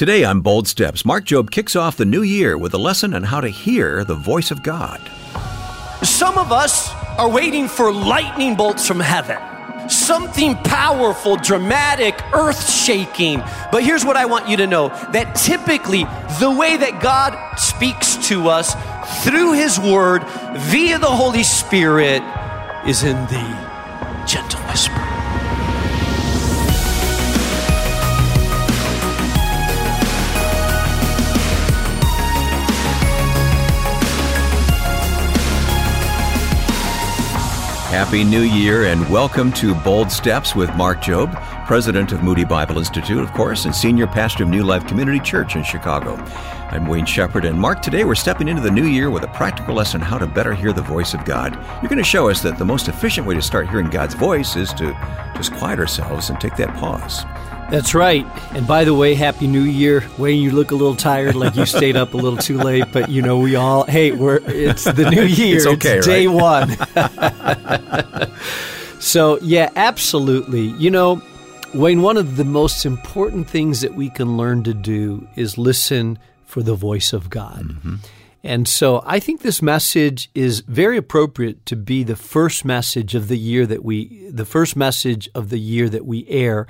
Today on Bold Steps, Mark Jobe kicks off the new year with a lesson on how to hear the voice of God. Some of us are waiting for lightning bolts from heaven. Something powerful, dramatic, earth shaking. But here's what I want you to know that typically the way that God speaks to us through His Word via the Holy Spirit is in the gentle whisper. Happy New Year and welcome to Bold Steps with Mark Jobe, president of Moody Bible Institute, of course, and senior pastor of New Life Community Church in Chicago. I'm Wayne Shepherd, and Mark, today we're stepping into the new year with a practical lesson how to better hear the voice of God. You're going to show us that the most efficient way to start hearing God's voice is to just quiet ourselves and take that pause. That's right. And by the way, Happy New Year. Wayne, you look a little tired, like you stayed up a little too late, but you know, we all, hey, we're, it's the new year. It's okay, it's day right? one. so, yeah, absolutely. You know, Wayne, one of the most important things that we can learn to do is listen for the voice of God. Mm-hmm. And so I think this message is very appropriate to be the first message of the year that we, the first message of the year that we air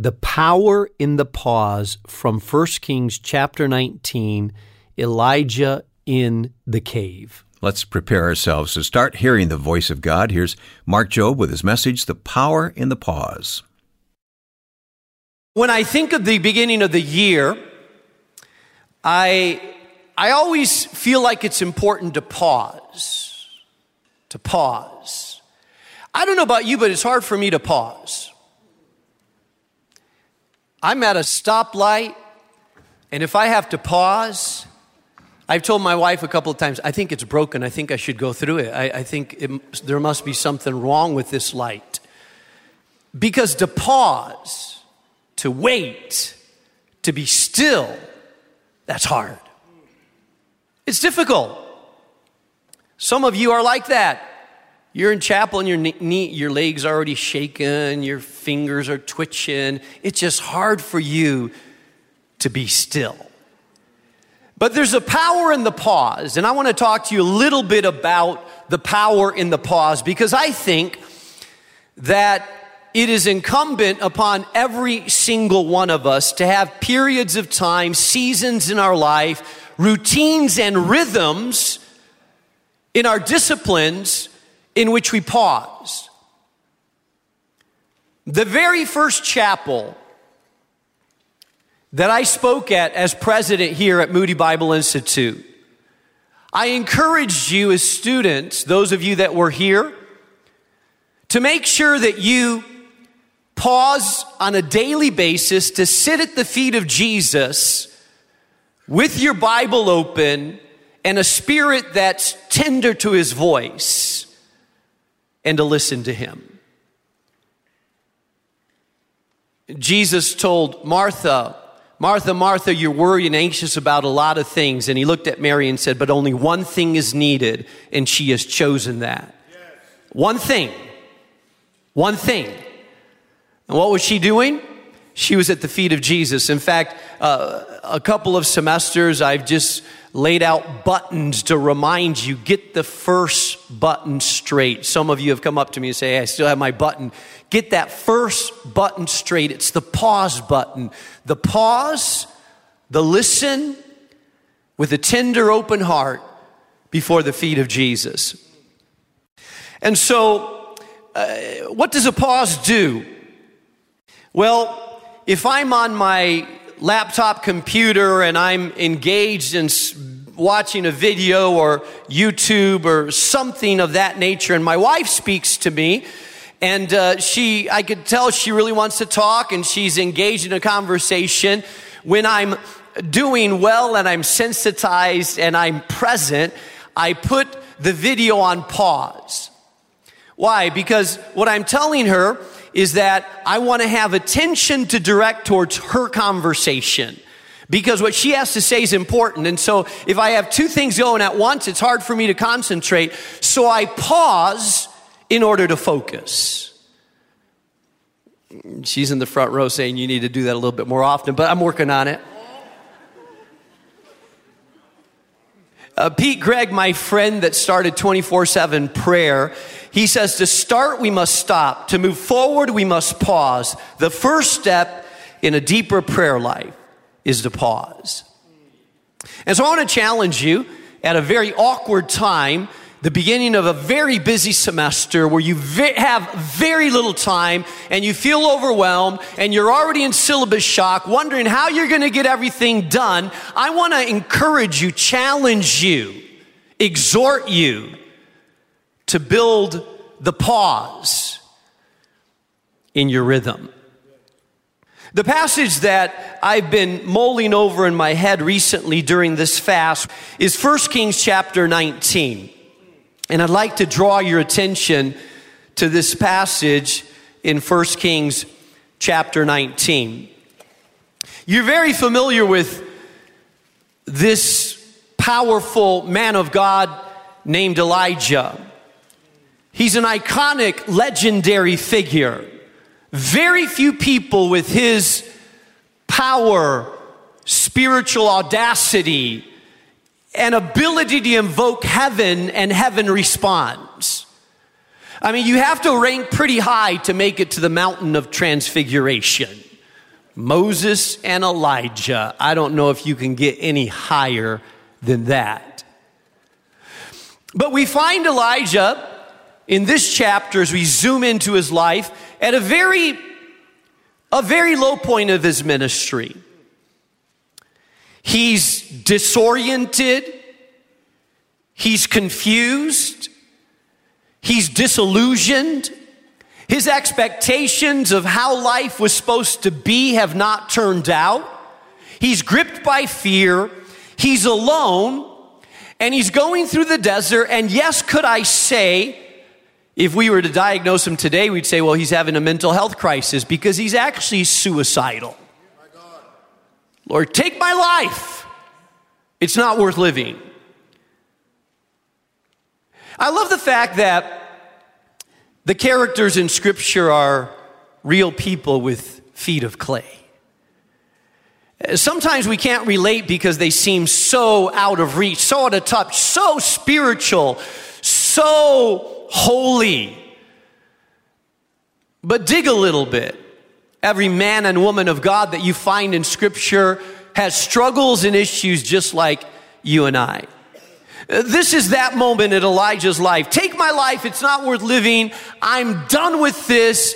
the power in the pause from 1 Kings chapter 19, Elijah in the cave. Let's prepare ourselves to start hearing the voice of God. Here's Mark Jobe with his message, The Power in the Pause. When I think of the beginning of the year, I, I always feel like it's important to pause. To pause. I don't know about you, but it's hard for me to pause. I'm at a stoplight, and if I have to pause, I've told my wife a couple of times, I think it's broken. I think I should go through it. I, I think it, there must be something wrong with this light. Because to pause, to wait, to be still, that's hard. It's difficult. Some of you are like that. You're in chapel and your knee, your legs are already shaking, your fingers are twitching. It's just hard for you to be still. But there's a power in the pause, and I want to talk to you a little bit about the power in the pause because I think that it is incumbent upon every single one of us to have periods of time, seasons in our life, routines and rhythms in our disciplines in which we pause. The very first chapel that I spoke at as president here at Moody Bible Institute, I encouraged you as students, those of you that were here, to make sure that you pause on a daily basis to sit at the feet of Jesus with your Bible open and a spirit that's tender to his voice and to listen to him. Jesus told Martha, Martha, Martha, you're worried and anxious about a lot of things. And he looked at Mary and said, But only one thing is needed, and she has chosen that. Yes. One thing. One thing. And what was she doing? She was at the feet of Jesus. In fact, uh, a couple of semesters, I've just laid out buttons to remind you get the first button straight. Some of you have come up to me and say, hey, I still have my button. Get that first button straight. It's the pause button. The pause, the listen with a tender, open heart before the feet of Jesus. And so, uh, what does a pause do? Well, if I'm on my laptop computer and I'm engaged in watching a video or YouTube or something of that nature, and my wife speaks to me, and uh, she, I could tell she really wants to talk and she's engaged in a conversation. When I'm doing well and I'm sensitized and I'm present, I put the video on pause. Why? Because what I'm telling her is that I want to have attention to direct towards her conversation because what she has to say is important. And so if I have two things going at once, it's hard for me to concentrate. So I pause in order to focus. She's in the front row saying you need to do that a little bit more often, but I'm working on it. Uh, Pete Greig, my friend that started 24 7 prayer, he says to start, we must stop. To move forward, we must pause. The first step in a deeper prayer life is to pause. And so I want to challenge you at a very awkward time the beginning of a very busy semester where you have very little time and you feel overwhelmed and you're already in syllabus shock, wondering how you're going to get everything done, I want to encourage you, challenge you, exhort you to build the pause in your rhythm. The passage that I've been mulling over in my head recently during this fast is 1 Kings chapter 19. And I'd like to draw your attention to this passage in 1 Kings chapter 19. You're very familiar with this powerful man of God named Elijah. He's an iconic, legendary figure. Very few people with his power, spiritual audacity, and ability to invoke heaven and heaven responds. I mean, you have to rank pretty high to make it to the mountain of transfiguration. Moses and Elijah. I don't know if you can get any higher than that. But we find Elijah in this chapter as we zoom into his life at a very a very low point of his ministry. He's disoriented. He's confused. He's disillusioned. His expectations of how life was supposed to be have not turned out. He's gripped by fear. He's alone. And he's going through the desert. And yes, could I say, if we were to diagnose him today, we'd say, well, he's having a mental health crisis because he's actually suicidal. Lord, take my life. It's not worth living. I love the fact that the characters in Scripture are real people with feet of clay. Sometimes we can't relate because they seem so out of reach, so out of touch, so spiritual, so holy. But dig a little bit. Every man and woman of God that you find in Scripture has struggles and issues just like you and I. This is that moment in Elijah's life. Take my life, it's not worth living. I'm done with this.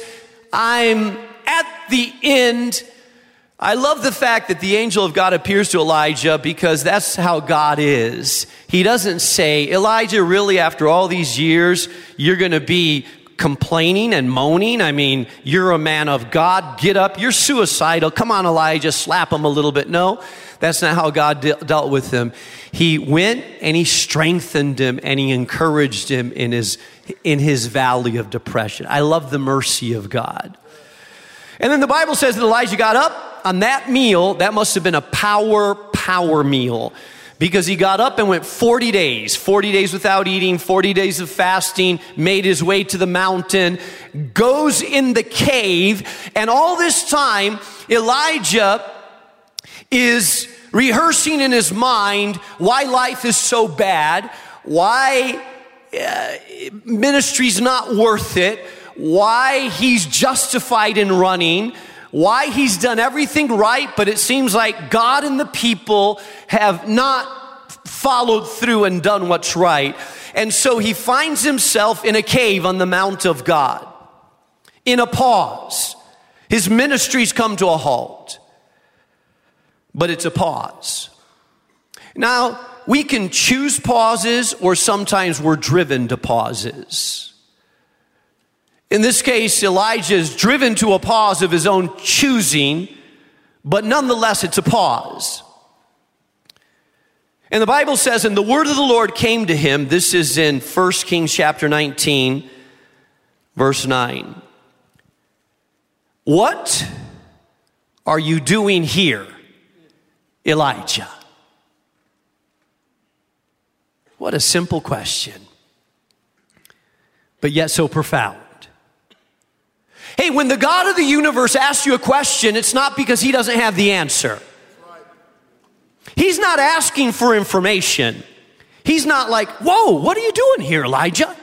I'm at the end. I love the fact that the angel of God appears to Elijah because that's how God is. He doesn't say, Elijah, really, after all these years, you're going to be complaining and moaning. I mean, you're a man of God. Get up. You're suicidal. Come on, Elijah. Slap him a little bit. No, that's not how God de- dealt with him. He went and he strengthened him and he encouraged him in his, in his valley of depression. I love the mercy of God. And then the Bible says that Elijah got up on that meal. That must have been a power, power meal because he got up and went 40 days 40 days without eating 40 days of fasting made his way to the mountain goes in the cave and all this time elijah is rehearsing in his mind why life is so bad why uh, ministry's not worth it why he's justified in running why he's done everything right, but it seems like God and the people have not followed through and done what's right. And so he finds himself in a cave on the Mount of God, in a pause. His ministries come to a halt, but it's a pause. Now, we can choose pauses, or sometimes we're driven to pauses. In this case, Elijah is driven to a pause of his own choosing, but nonetheless, it's a pause. And the Bible says, and the word of the Lord came to him. This is in 1 Kings chapter 19, verse 9. What are you doing here, Elijah? What a simple question, but yet so profound. Hey, when the God of the universe asks you a question, it's not because he doesn't have the answer. He's not asking for information. He's not like, Whoa, what are you doing here, Elijah?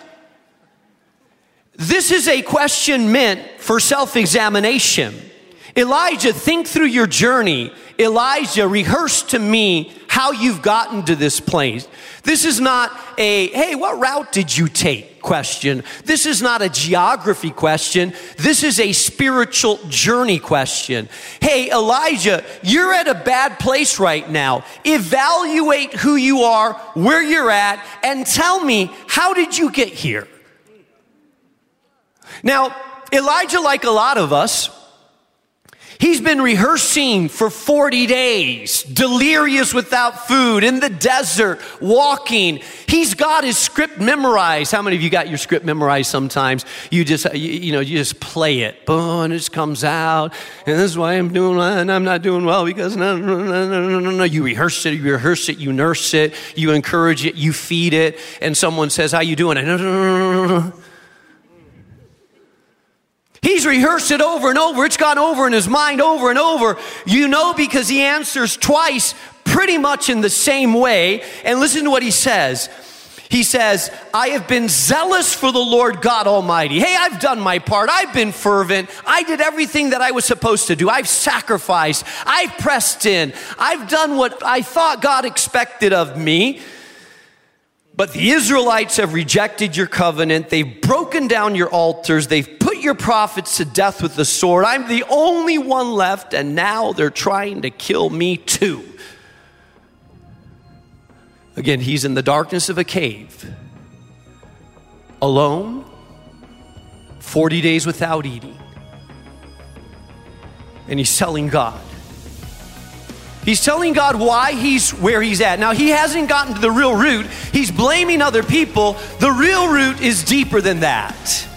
This is a question meant for self examination. Elijah, think through your journey. Elijah, rehearse to me how you've gotten to this place. This is not a, hey, what route did you take question. This is not a geography question. This is a spiritual journey question. Hey, Elijah, you're at a bad place right now. Evaluate who you are, where you're at, and tell me, how did you get here? Now, Elijah, like a lot of us, He's been rehearsing for 40 days, delirious without food, in the desert, walking. He's got his script memorized. How many of you got your script memorized sometimes? You just, you, you know, you just play it. Boom, and it just comes out. And this is why I'm doing well, and I'm not doing well because no, no, no, no, no, no. You rehearse it, you rehearse it, you nurse it, you encourage it, you feed it. And someone says, how you doing? No, no, no, no, no. He's rehearsed it over and over. It's gone over in his mind over and over. You know, because he answers twice pretty much in the same way. And listen to what he says. He says, I have been zealous for the Lord God Almighty. Hey, I've done my part. I've been fervent. I did everything that I was supposed to do. I've sacrificed. I've pressed in. I've done what I thought God expected of me. But the Israelites have rejected your covenant. They've broken down your altars. They've your prophets to death with the sword. I'm the only one left, and now they're trying to kill me too. Again, he's in the darkness of a cave, alone, 40 days without eating. And he's telling God, He's telling God why he's where he's at. Now, he hasn't gotten to the real root. He's blaming other people. The real root is deeper than that.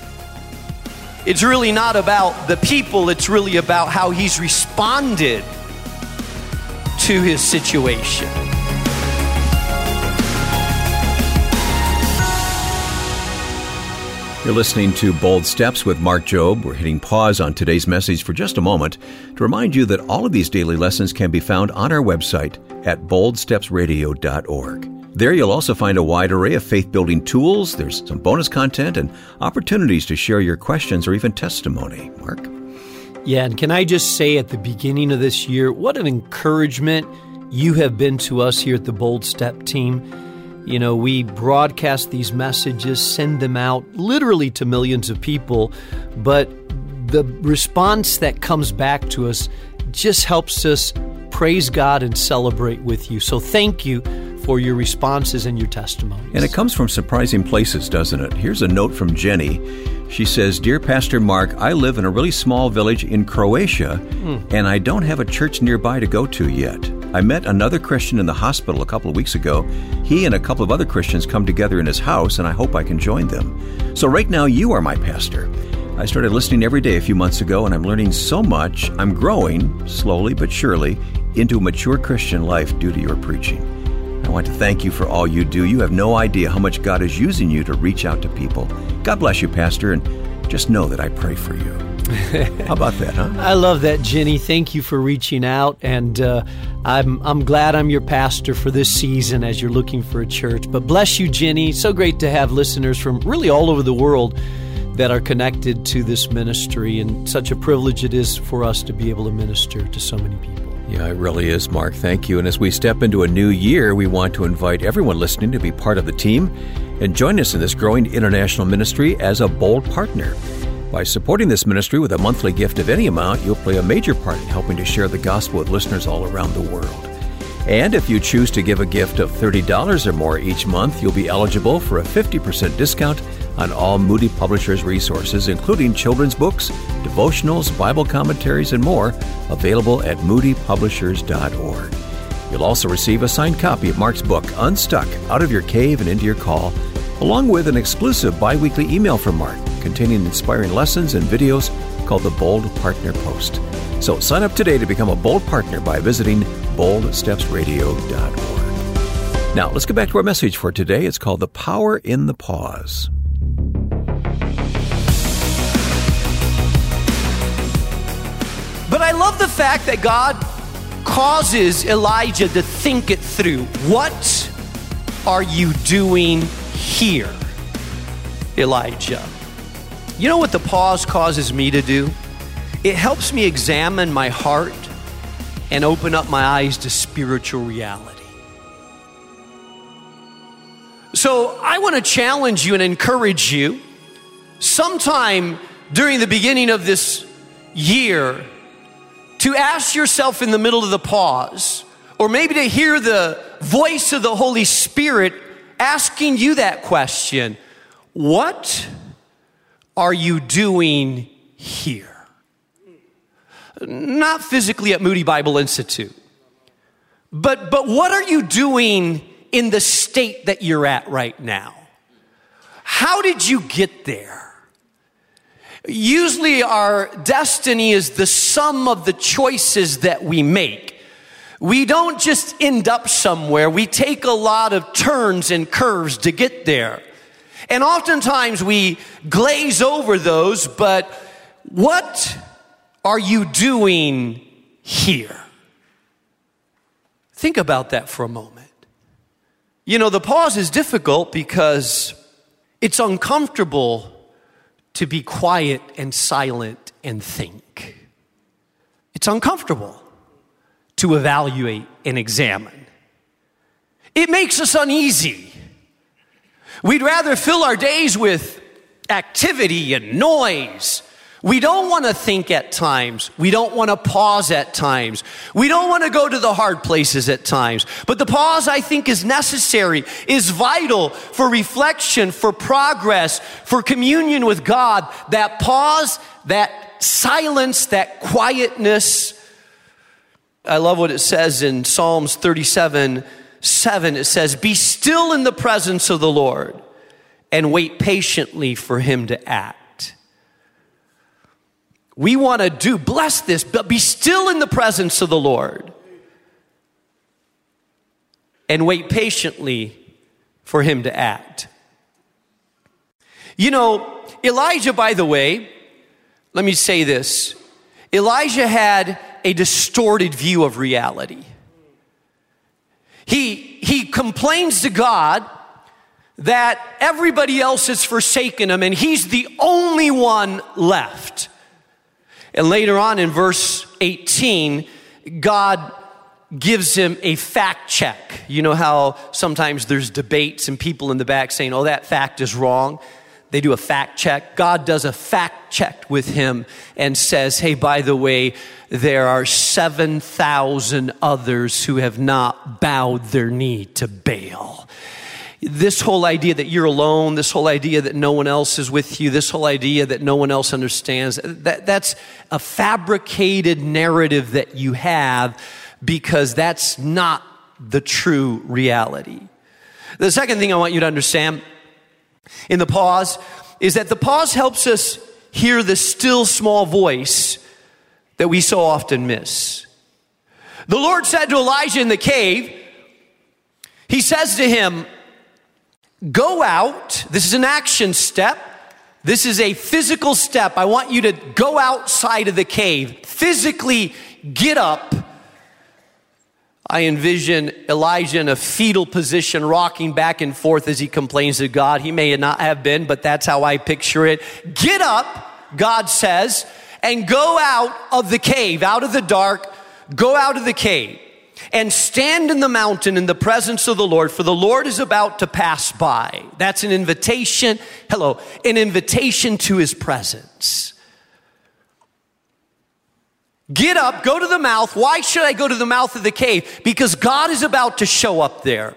It's really not about the people, it's really about how he's responded to his situation. You're listening to Bold Steps with Mark Jobe. We're hitting pause on today's message for just a moment to remind you that all of these daily lessons can be found on our website at boldstepsradio.org. There you'll also find a wide array of faith building tools. There's some bonus content and opportunities to share your questions or even testimony. Mark? Yeah, and can I just say at the beginning of this year, what an encouragement you have been to us here at the Bold Step team. You know, we broadcast these messages, send them out literally to millions of people, but the response that comes back to us just helps us praise God and celebrate with you. So thank you for your responses and your testimonies. And it comes from surprising places, doesn't it? Here's a note from Jenny. She says, Dear Pastor Mark, I live in a really small village in Croatia, mm. and I don't have a church nearby to go to yet. I met another Christian in the hospital a couple of weeks ago. He and a couple of other Christians come together in his house, and I hope I can join them. So, right now, you are my pastor. I started listening every day a few months ago, and I'm learning so much. I'm growing, slowly but surely, into a mature Christian life due to your preaching. I want to thank you for all you do. You have no idea how much God is using you to reach out to people. God bless you, Pastor, and just know that I pray for you. How about that, huh? I love that, Jenny. Thank you for reaching out, and uh, I'm I'm glad I'm your pastor for this season as you're looking for a church. But bless you, Jenny. So great to have listeners from really all over the world that are connected to this ministry, and such a privilege it is for us to be able to minister to so many people. Yeah, it really is, Mark. Thank you. And as we step into a new year, we want to invite everyone listening to be part of the team and join us in this growing international ministry as a bold partner. By supporting this ministry with a monthly gift of any amount, you'll play a major part in helping to share the gospel with listeners all around the world. And if you choose to give a gift of $30 or more each month, you'll be eligible for a 50% discount on all Moody Publishers resources, including children's books, devotionals, Bible commentaries, and more, available at moodypublishers.org. You'll also receive a signed copy of Mark's book, Unstuck Out of Your Cave and Into Your Call, along with an exclusive bi weekly email from Mark containing inspiring lessons and videos called the Bold Partner Post. So sign up today to become a Bold Partner by visiting boldstepsradio.org. Now, let's get back to our message for today. It's called The Power in the Pause. Fact that God causes Elijah to think it through. What are you doing here, Elijah? You know what the pause causes me to do? It helps me examine my heart and open up my eyes to spiritual reality. So I want to challenge you and encourage you sometime during the beginning of this year to ask yourself in the middle of the pause, or maybe to hear the voice of the Holy Spirit asking you that question What are you doing here? Not physically at Moody Bible Institute, but, but what are you doing in the state that you're at right now? How did you get there? Usually, our destiny is the sum of the choices that we make. We don't just end up somewhere, we take a lot of turns and curves to get there. And oftentimes we glaze over those, but what are you doing here? Think about that for a moment. You know, the pause is difficult because it's uncomfortable to be quiet and silent and think. It's uncomfortable to evaluate and examine. It makes us uneasy. We'd rather fill our days with activity and noise we don't want to think at times. We don't want to pause at times. We don't want to go to the hard places at times. But the pause, I think, is necessary, is vital for reflection, for progress, for communion with God. That pause, that silence, that quietness. I love what it says in Psalms 37 7. It says, Be still in the presence of the Lord and wait patiently for him to act. We want to do, bless this, but be still in the presence of the Lord and wait patiently for him to act. You know, Elijah, by the way, let me say this Elijah had a distorted view of reality. He, he complains to God that everybody else has forsaken him and he's the only one left. And later on in verse 18, God gives him a fact check. You know how sometimes there's debates and people in the back saying, oh, that fact is wrong. They do a fact check. God does a fact check with him and says, hey, by the way, there are 7,000 others who have not bowed their knee to Baal this whole idea that you're alone, this whole idea that no one else is with you, this whole idea that no one else understands, that, that's a fabricated narrative that you have because that's not the true reality. The second thing I want you to understand in the pause is that the pause helps us hear the still small voice that we so often miss. The Lord said to Elijah in the cave, He says to him, Go out. This is an action step. This is a physical step. I want you to go outside of the cave, physically get up. I envision Elijah in a fetal position, rocking back and forth as he complains to God. He may not have been, but that's how I picture it. Get up, God says, and go out of the cave, out of the dark, go out of the cave and stand in the mountain in the presence of the Lord, for the Lord is about to pass by. That's an invitation. Hello, an invitation to his presence. Get up, go to the mouth. Why should I go to the mouth of the cave? Because God is about to show up there.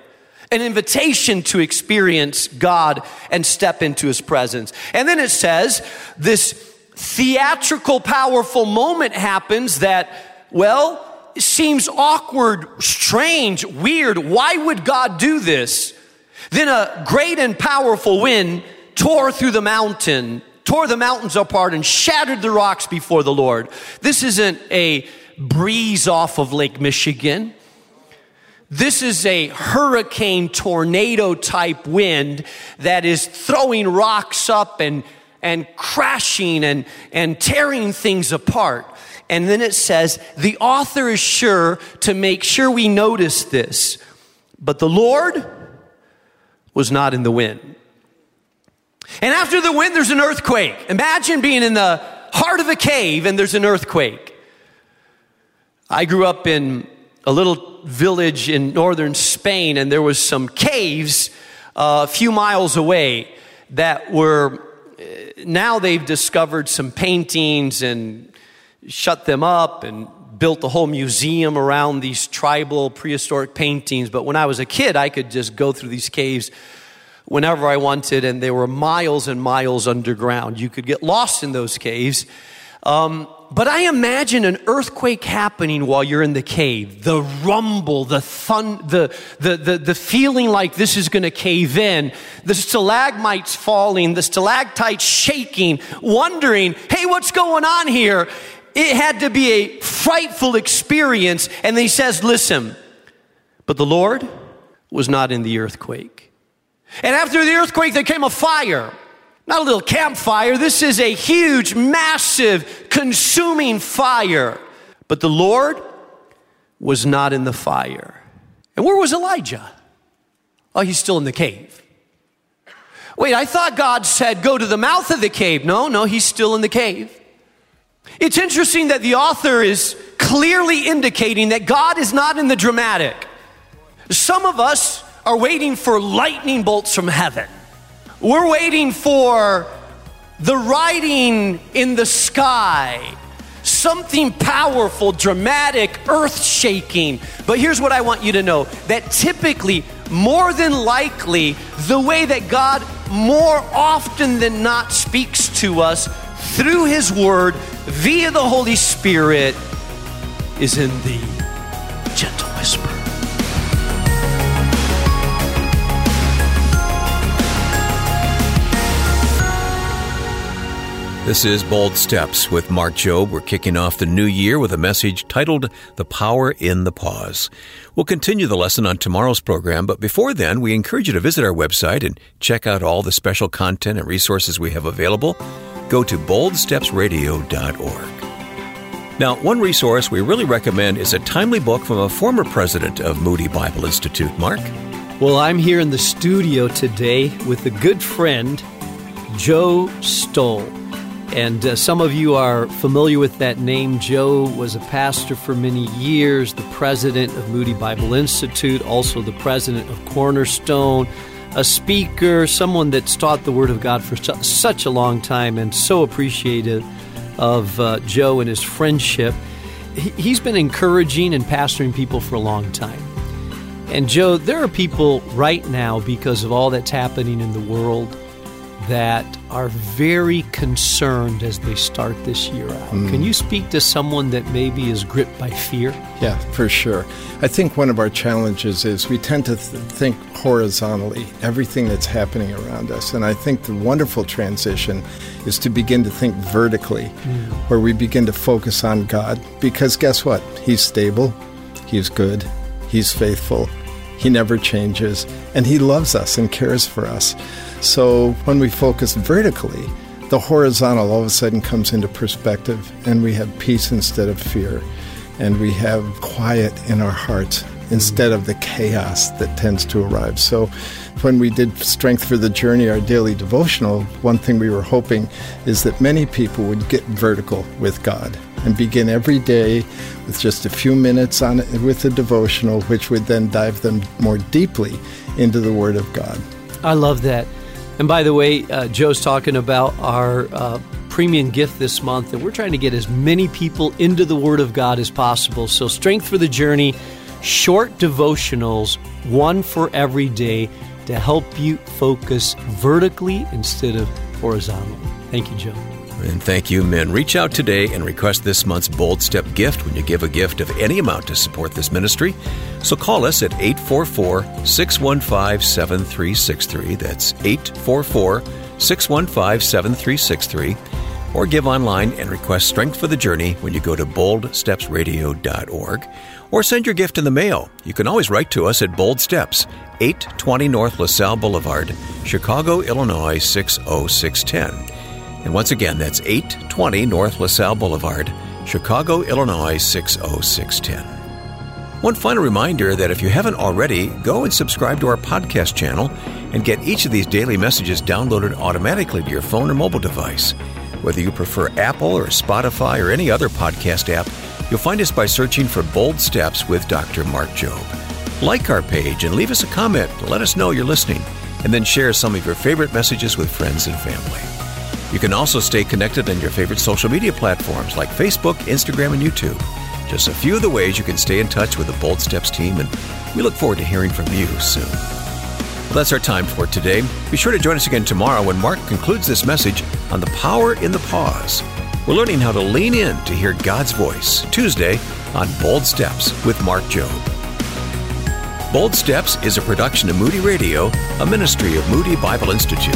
An invitation to experience God and step into his presence. And then it says, this theatrical, powerful moment happens that, well, seems awkward, strange, weird. Why would God do this? Then a great and powerful wind tore through the mountain, tore the mountains apart, and shattered the rocks before the Lord. This isn't a breeze off of Lake Michigan. This is a hurricane tornado type wind that is throwing rocks up and, and crashing and, and tearing things apart. And then it says, the author is sure to make sure we notice this. But the Lord was not in the wind. And after the wind, there's an earthquake. Imagine being in the heart of a cave and there's an earthquake. I grew up in a little village in northern Spain, and there was some caves uh, a few miles away that were uh, now they've discovered some paintings and shut them up and built a whole museum around these tribal prehistoric paintings. But when I was a kid, I could just go through these caves whenever I wanted, and they were miles and miles underground. You could get lost in those caves. Um, but I imagine an earthquake happening while you're in the cave. The rumble, the thun, the, the, the, the feeling like this is going to cave in, the stalagmites falling, the stalactites shaking, wondering, hey, what's going on here? It had to be a frightful experience. And he says, listen, but the Lord was not in the earthquake. And after the earthquake, there came a fire. Not a little campfire. This is a huge, massive, consuming fire. But the Lord was not in the fire. And where was Elijah? Oh, he's still in the cave. Wait, I thought God said go to the mouth of the cave. No, no, he's still in the cave. It's interesting that the author is clearly indicating that God is not in the dramatic. Some of us are waiting for lightning bolts from heaven. We're waiting for the writing in the sky, something powerful, dramatic, earth shaking. But here's what I want you to know that typically, more than likely, the way that God more often than not speaks to us through His Word via the Holy Spirit is in the gentle whisper. This is Bold Steps with Mark Jobe. We're kicking off the new year with a message titled The Power in the Pause. We'll continue the lesson on tomorrow's program, but before then, we encourage you to visit our website and check out all the special content and resources we have available go to boldstepsradio.org. Now, one resource we really recommend is a timely book from a former president of Moody Bible Institute, Mark. Well, I'm here in the studio today with a good friend, Joe Stowell. And uh, some of you are familiar with that name. Joe was a pastor for many years, the president of Moody Bible Institute, also the president of Cornerstone, a speaker, someone that's taught the Word of God for su- such a long time, and so appreciative of uh, Joe and his friendship. He, he's been encouraging and pastoring people for a long time. And Joe, there are people right now, because of all that's happening in the world, that are very concerned as they start this year out. Mm. Can you speak to someone that maybe is gripped by fear? Yeah, for sure. I think one of our challenges is we tend to th- think horizontally, everything that's happening around us. And I think the wonderful transition is to begin to think vertically, mm. where we begin to focus on God. Because guess what? He's stable, He's good, He's faithful, He never changes, and He loves us and cares for us. So when we focus vertically, the horizontal all of a sudden comes into perspective, and we have peace instead of fear, and we have quiet in our hearts instead of the chaos that tends to arrive. So when we did Strength for the Journey, our daily devotional, one thing we were hoping is that many people would get vertical with God and begin every day with just a few minutes on it with a devotional, which would then dive them more deeply into the Word of God. I love that. And by the way, uh, Joe's talking about our uh, premium gift this month, and we're trying to get as many people into the Word of God as possible. So, Strength for the Journey, short devotionals, one for every day to help you focus vertically instead of horizontally. Thank you, Joe. And thank you, men. Reach out today and request this month's Bold Step gift when you give a gift of any amount to support this ministry. So call us at 844 615 7363. That's 844 615 7363. Or give online and request Strength for the Journey when you go to boldstepsradio.org. Or send your gift in the mail. You can always write to us at Bold Steps, 820 North LaSalle Boulevard, Chicago, Illinois 60610. And once again, that's 820 North LaSalle Boulevard, Chicago, Illinois 60610. One final reminder that if you haven't already, go and subscribe to our podcast channel and get each of these daily messages downloaded automatically to your phone or mobile device. Whether you prefer Apple or Spotify or any other podcast app, you'll find us by searching for Bold Steps with Dr. Mark Jobe. Like our page and leave us a comment to let us know you're listening, and then share some of your favorite messages with friends and family. You can also stay connected on your favorite social media platforms like Facebook, Instagram, and YouTube. Just a few of the ways you can stay in touch with the Bold Steps team, and we look forward to hearing from you soon. Well, that's our time for today. Be sure to join us again tomorrow when Mark concludes this message on the power in the pause. We're learning how to lean in to hear God's voice Tuesday on Bold Steps with Mark Jobe. Bold Steps is a production of Moody Radio, a ministry of Moody Bible Institute.